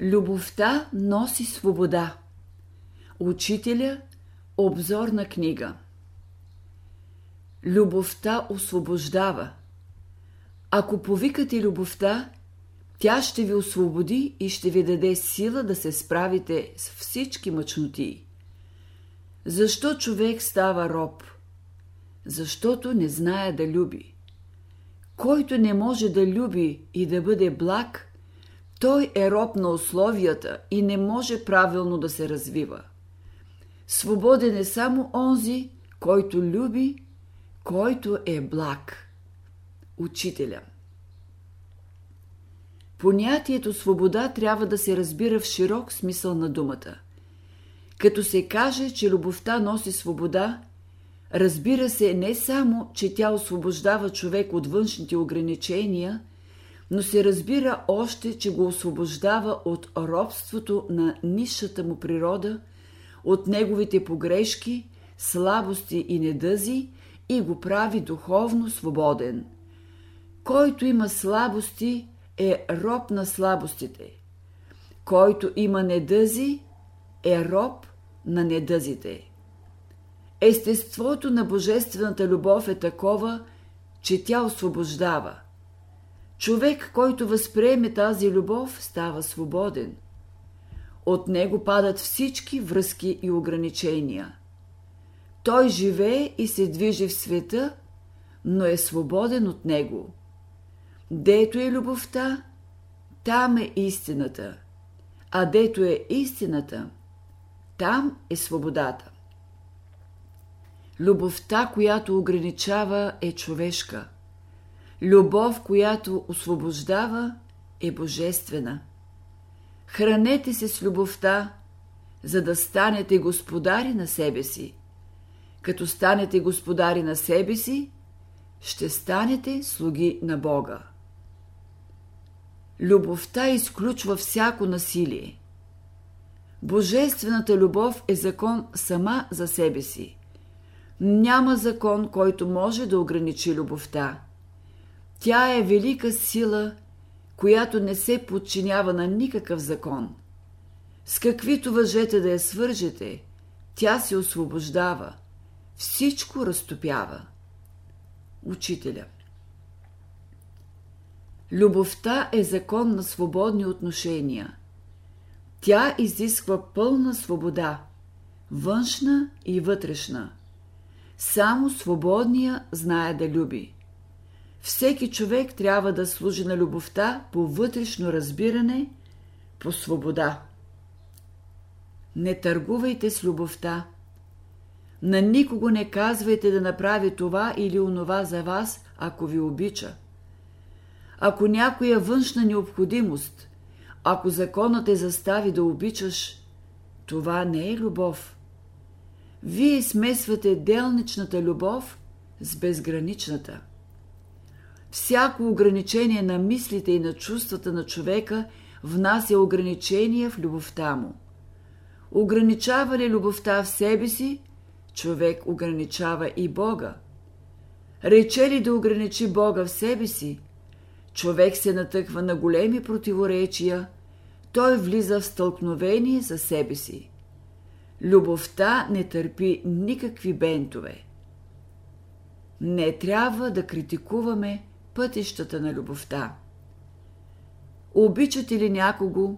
Любовта носи свобода. Учителя – обзорна книга. Любовта освобождава. Ако повикате любовта, тя ще ви освободи и ще ви даде сила да се справите с всички мъчноти. Защо човек става роб? Защото не знае да люби. Който не може да люби и да бъде благ, той е роб на условията и не може правилно да се развива. Свободен е само онзи, който люби, който е благ. Учителя. Понятието свобода трябва да се разбира в широк смисъл на думата. Като се каже, че любовта носи свобода, разбира се не само, че тя освобождава човек от външните ограничения – но се разбира още, че го освобождава от робството на нишата му природа, от неговите погрешки, слабости и недъзи и го прави духовно свободен. Който има слабости, е роб на слабостите. Който има недъзи, е роб на недъзите. Естеството на божествената любов е такова, че тя освобождава – Човек, който възприеме тази любов, става свободен. От него падат всички връзки и ограничения. Той живее и се движи в света, но е свободен от него. Дето е любовта, там е истината, а дето е истината, там е свободата. Любовта, която ограничава, е човешка – Любов, която освобождава, е божествена. Хранете се с любовта, за да станете господари на себе си. Като станете господари на себе си, ще станете слуги на Бога. Любовта изключва всяко насилие. Божествената любов е закон сама за себе си. Няма закон, който може да ограничи любовта. Тя е велика сила, която не се подчинява на никакъв закон. С каквито въжете да я свържете, тя се освобождава, всичко разтопява. Учителя Любовта е закон на свободни отношения. Тя изисква пълна свобода, външна и вътрешна. Само свободния знае да люби. Всеки човек трябва да служи на любовта по вътрешно разбиране, по свобода. Не търгувайте с любовта. На никого не казвайте да направи това или онова за вас, ако ви обича. Ако някоя външна необходимост, ако законът е застави да обичаш, това не е любов. Вие смесвате делничната любов с безграничната. Всяко ограничение на мислите и на чувствата на човека внася ограничения в любовта му. Ограничава ли любовта в себе си, човек ограничава и Бога. Рече ли да ограничи Бога в себе си, човек се натъква на големи противоречия, той влиза в стълкновение за себе си. Любовта не търпи никакви бентове. Не трябва да критикуваме пътищата на любовта. Обичате ли някого,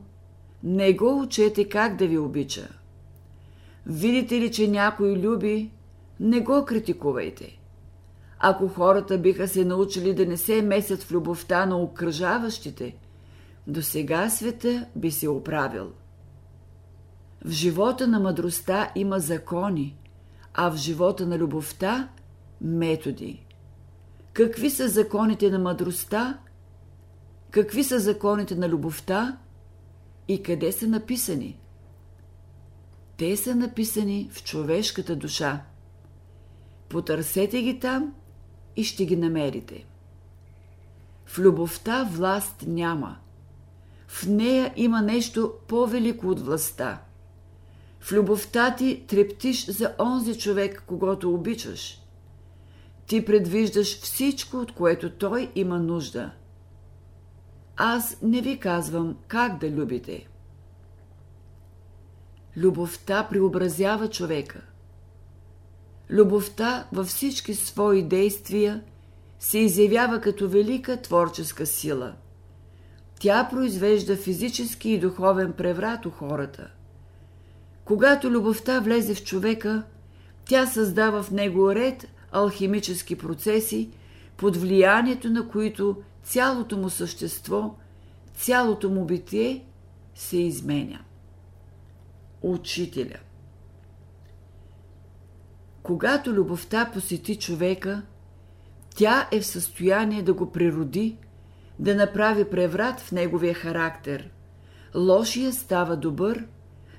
не го учете как да ви обича. Видите ли, че някой люби, не го критикувайте. Ако хората биха се научили да не се месят в любовта на окръжаващите, до сега света би се оправил. В живота на мъдростта има закони, а в живота на любовта – методи. Какви са законите на мъдростта? Какви са законите на любовта? И къде са написани? Те са написани в човешката душа. Потърсете ги там и ще ги намерите. В любовта власт няма. В нея има нещо по-велико от властта. В любовта ти трептиш за онзи човек, когато обичаш – ти предвиждаш всичко, от което той има нужда. Аз не ви казвам как да любите. любовта преобразява човека. Любовта във всички свои действия се изявява като велика творческа сила. Тя произвежда физически и духовен преврат у хората. Когато любовта влезе в човека, тя създава в него ред алхимически процеси, под влиянието на които цялото му същество, цялото му битие се изменя. Учителя Когато любовта посети човека, тя е в състояние да го природи, да направи преврат в неговия характер. Лошият става добър,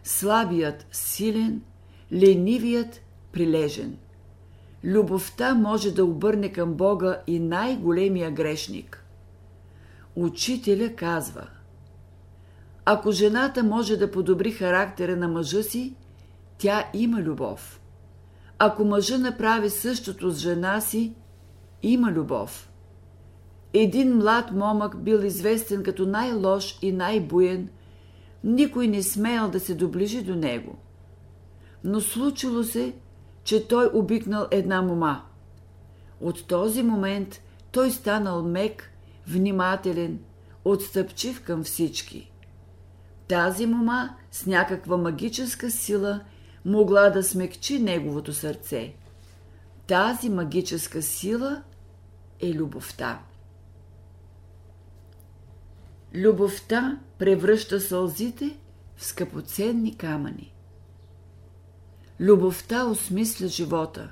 слабият силен, ленивият прилежен – любовта може да обърне към Бога и най-големия грешник. Учителя казва Ако жената може да подобри характера на мъжа си, тя има любов. Ако мъжа направи същото с жена си, има любов. Един млад момък бил известен като най-лош и най-буен, никой не смеял да се доближи до него. Но случило се, че той обикнал една мома. От този момент той станал мек, внимателен, отстъпчив към всички. Тази мома с някаква магическа сила могла да смекчи неговото сърце. Тази магическа сила е любовта. Любовта превръща сълзите в скъпоценни камъни. Любовта осмисля живота.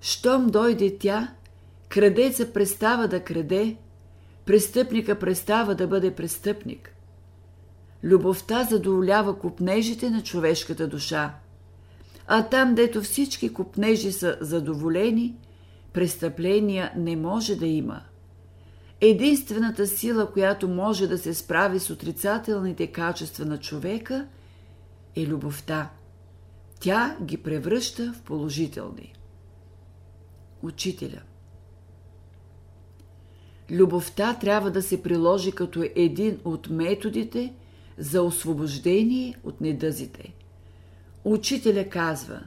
Щом дойде тя, крадеца престава да краде, престъпника престава да бъде престъпник. Любовта задоволява купнежите на човешката душа. А там, дето всички купнежи са задоволени, престъпления не може да има. Единствената сила, която може да се справи с отрицателните качества на човека, е любовта. Тя ги превръща в положителни. Учителя Любовта трябва да се приложи като един от методите за освобождение от недъзите. Учителя казва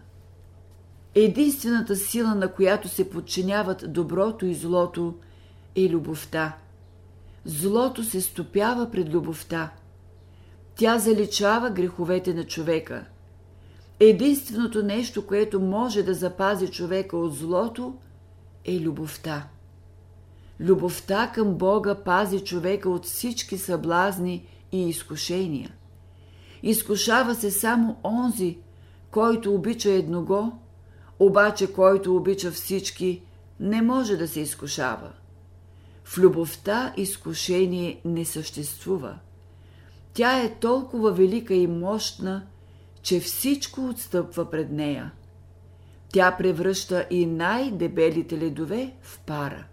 Единствената сила, на която се подчиняват доброто и злото, е любовта. Злото се стопява пред любовта. Тя заличава греховете на човека – Единственото нещо, което може да запази човека от злото, е любовта. Любовта към Бога пази човека от всички съблазни и изкушения. Изкушава се само онзи, който обича едного, обаче който обича всички, не може да се изкушава. В любовта изкушение не съществува. Тя е толкова велика и мощна, че всичко отстъпва пред нея. Тя превръща и най-дебелите ледове в пара.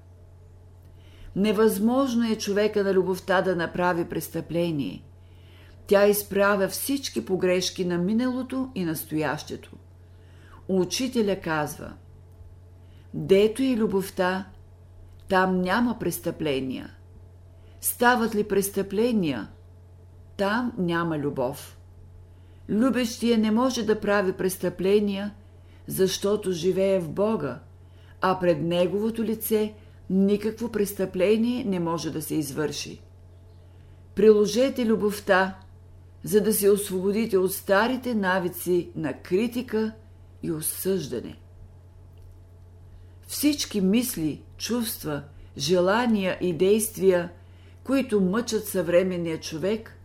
Невъзможно е човека на любовта да направи престъпление. Тя изправя всички погрешки на миналото и настоящето. Учителя казва Дето е любовта, там няма престъпления. Стават ли престъпления, там няма любов. Любещия не може да прави престъпления, защото живее в Бога, а пред Неговото лице никакво престъпление не може да се извърши. Приложете любовта, за да се освободите от старите навици на критика и осъждане. Всички мисли, чувства, желания и действия, които мъчат съвременния човек,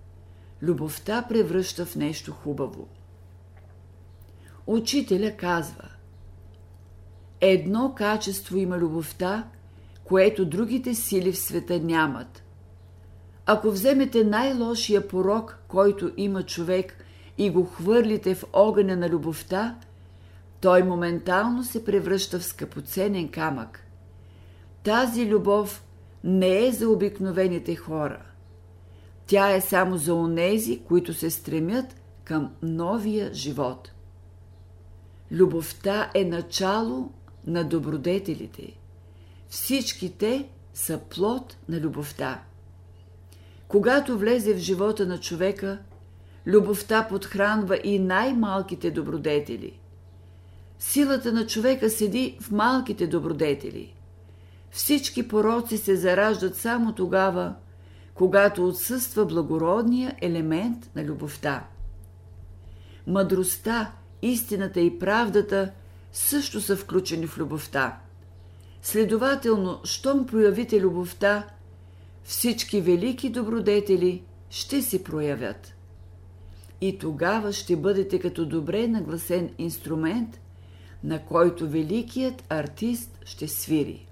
любовта превръща в нещо хубаво. Учителя казва Едно качество има любовта, което другите сили в света нямат. Ако вземете най-лошия порок, който има човек, и го хвърлите в огъня на любовта, той моментално се превръща в скъпоценен камък. Тази любов не е за обикновените хора – тя е само за онези, които се стремят към новия живот. Любовта е начало на добродетелите. Всички те са плод на любовта. Когато влезе в живота на човека, Любовта подхранва и най-малките добродетели. Силата на човека седи в малките добродетели. Всички пороци се зараждат само тогава, когато отсъства благородния елемент на любовта. Мъдростта, истината и правдата също са включени в любовта. Следователно, щом проявите любовта, всички велики добродетели ще се проявят. И тогава ще бъдете като добре нагласен инструмент, на който великият артист ще свири.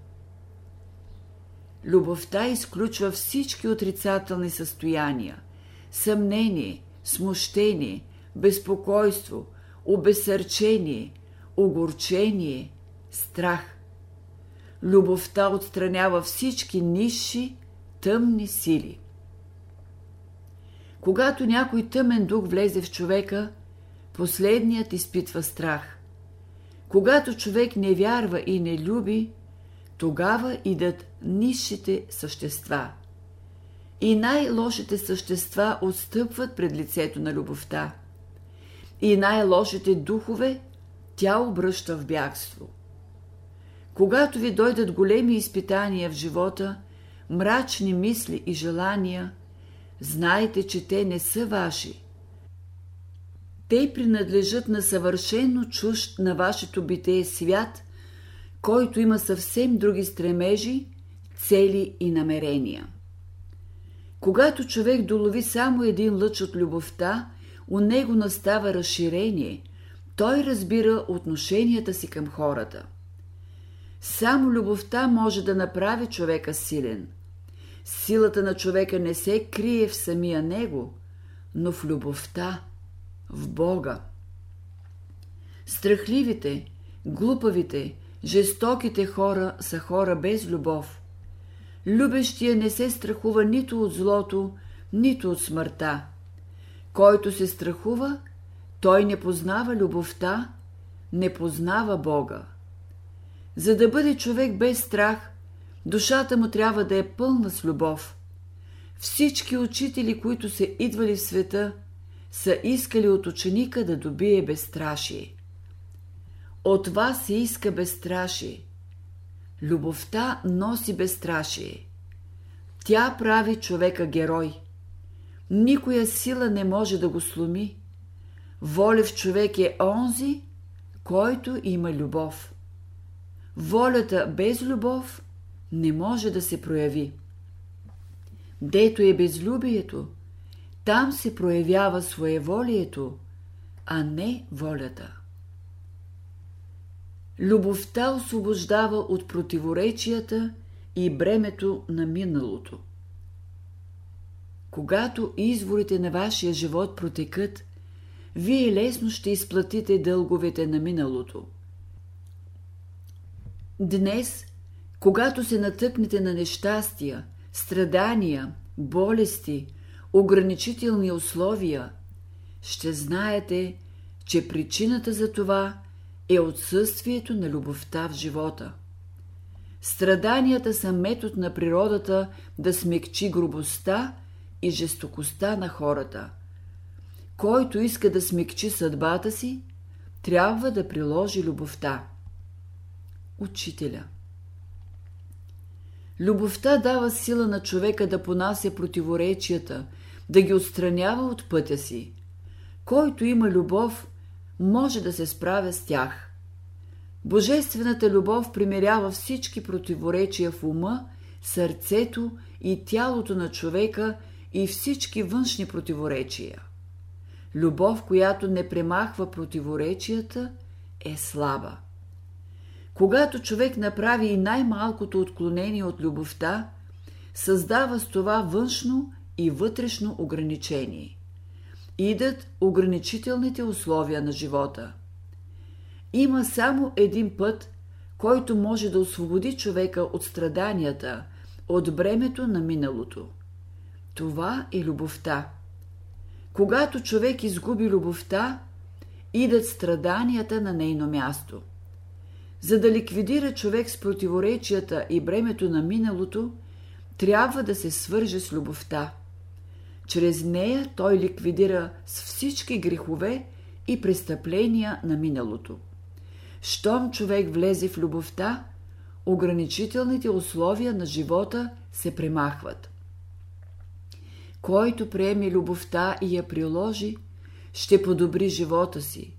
Любовта изключва всички отрицателни състояния – съмнение, смущение, безпокойство, обесърчение, огорчение, страх. Любовта отстранява всички нисши, тъмни сили. Когато някой тъмен дух влезе в човека, последният изпитва страх. Когато човек не вярва и не люби, тогава идат нисшите същества. И най-лошите същества отстъпват пред лицето на любовта. И най-лошите духове тя обръща в бягство. Когато ви дойдат големи изпитания в живота, мрачни мисли и желания, знайте, че те не са ваши. Те принадлежат на съвършено чужд на вашето битие свят, който има съвсем други стремежи, цели и намерения. Когато човек долови само един лъч от любовта, у него настава разширение, той разбира отношенията си към хората. Само любовта може да направи човека силен. Силата на човека не се крие в самия него, но в любовта, в Бога. Страхливите, глупавите, жестоките хора са хора без любов. Любещия не се страхува нито от злото, нито от смъртта. Който се страхува, той не познава любовта, не познава Бога. За да бъде човек без страх, душата му трябва да е пълна с любов. Всички учители, които са идвали в света, са искали от ученика да добие безстрашие. От вас се иска безстрашие. Любовта носи безстрашие. Тя прави човека герой. Никоя сила не може да го сломи. Воля в човек е онзи, който има любов. Волята без любов не може да се прояви. Дето е безлюбието, там се проявява своеволието, а не волята. Любовта освобождава от противоречията и бремето на миналото. Когато изворите на вашия живот протекат, вие лесно ще изплатите дълговете на миналото. Днес, когато се натъкнете на нещастия, страдания, болести, ограничителни условия, ще знаете, че причината за това е отсъствието на любовта в живота. Страданията са метод на природата да смекчи грубостта и жестокостта на хората. Който иска да смекчи съдбата си, трябва да приложи любовта. Учителя Любовта дава сила на човека да понася противоречията – да ги отстранява от пътя си. Който има любов, може да се справя с тях. Божествената любов примирява всички противоречия в ума, сърцето и тялото на човека и всички външни противоречия. Любов, която не премахва противоречията, е слаба. Когато човек направи и най-малкото отклонение от любовта, създава с това външно и вътрешно ограничение. Идат ограничителните условия на живота. Има само един път, който може да освободи човека от страданията, от бремето на миналото. Това е любовта. Когато човек изгуби любовта, идат страданията на нейно място. За да ликвидира човек с противоречията и бремето на миналото, трябва да се свърже с любовта. Чрез нея той ликвидира с всички грехове и престъпления на миналото. Щом човек влезе в любовта, ограничителните условия на живота се премахват. Който приеме любовта и я приложи, ще подобри живота си.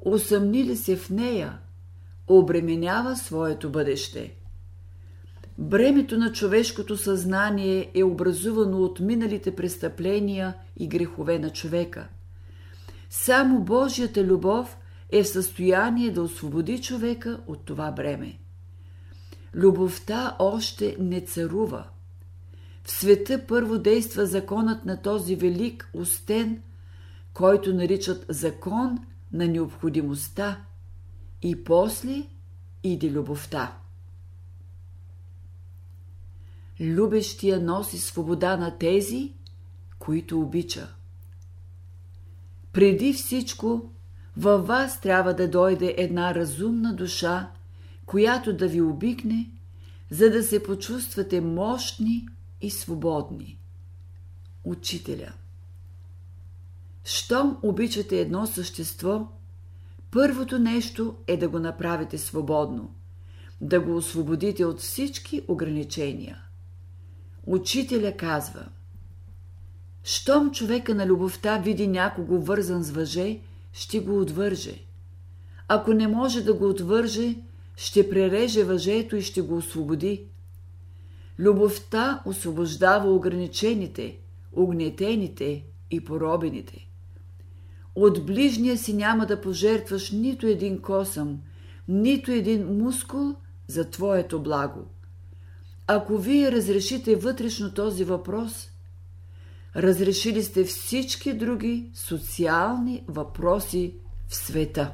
Усъмни ли се в нея, обременява своето бъдеще. Бремето на човешкото съзнание е образувано от миналите престъпления и грехове на човека. Само Божията любов е в състояние да освободи човека от това бреме. Любовта още не царува. В света първо действа законът на този велик устен, който наричат закон на необходимостта, и после иде любовта. Любещия носи свобода на тези, които обича. Преди всичко, във вас трябва да дойде една разумна душа, която да ви обикне, за да се почувствате мощни и свободни. Учителя Щом обичате едно същество, първото нещо е да го направите свободно, да го освободите от всички ограничения. Учителя казва Щом човека на любовта види някого вързан с въже, ще го отвърже. Ако не може да го отвърже, ще пререже въжето и ще го освободи. Любовта освобождава ограничените, огнетените и поробените. От ближния си няма да пожертваш нито един косъм, нито един мускул за твоето благо. Ако вие разрешите вътрешно този въпрос, разрешили сте всички други социални въпроси в света.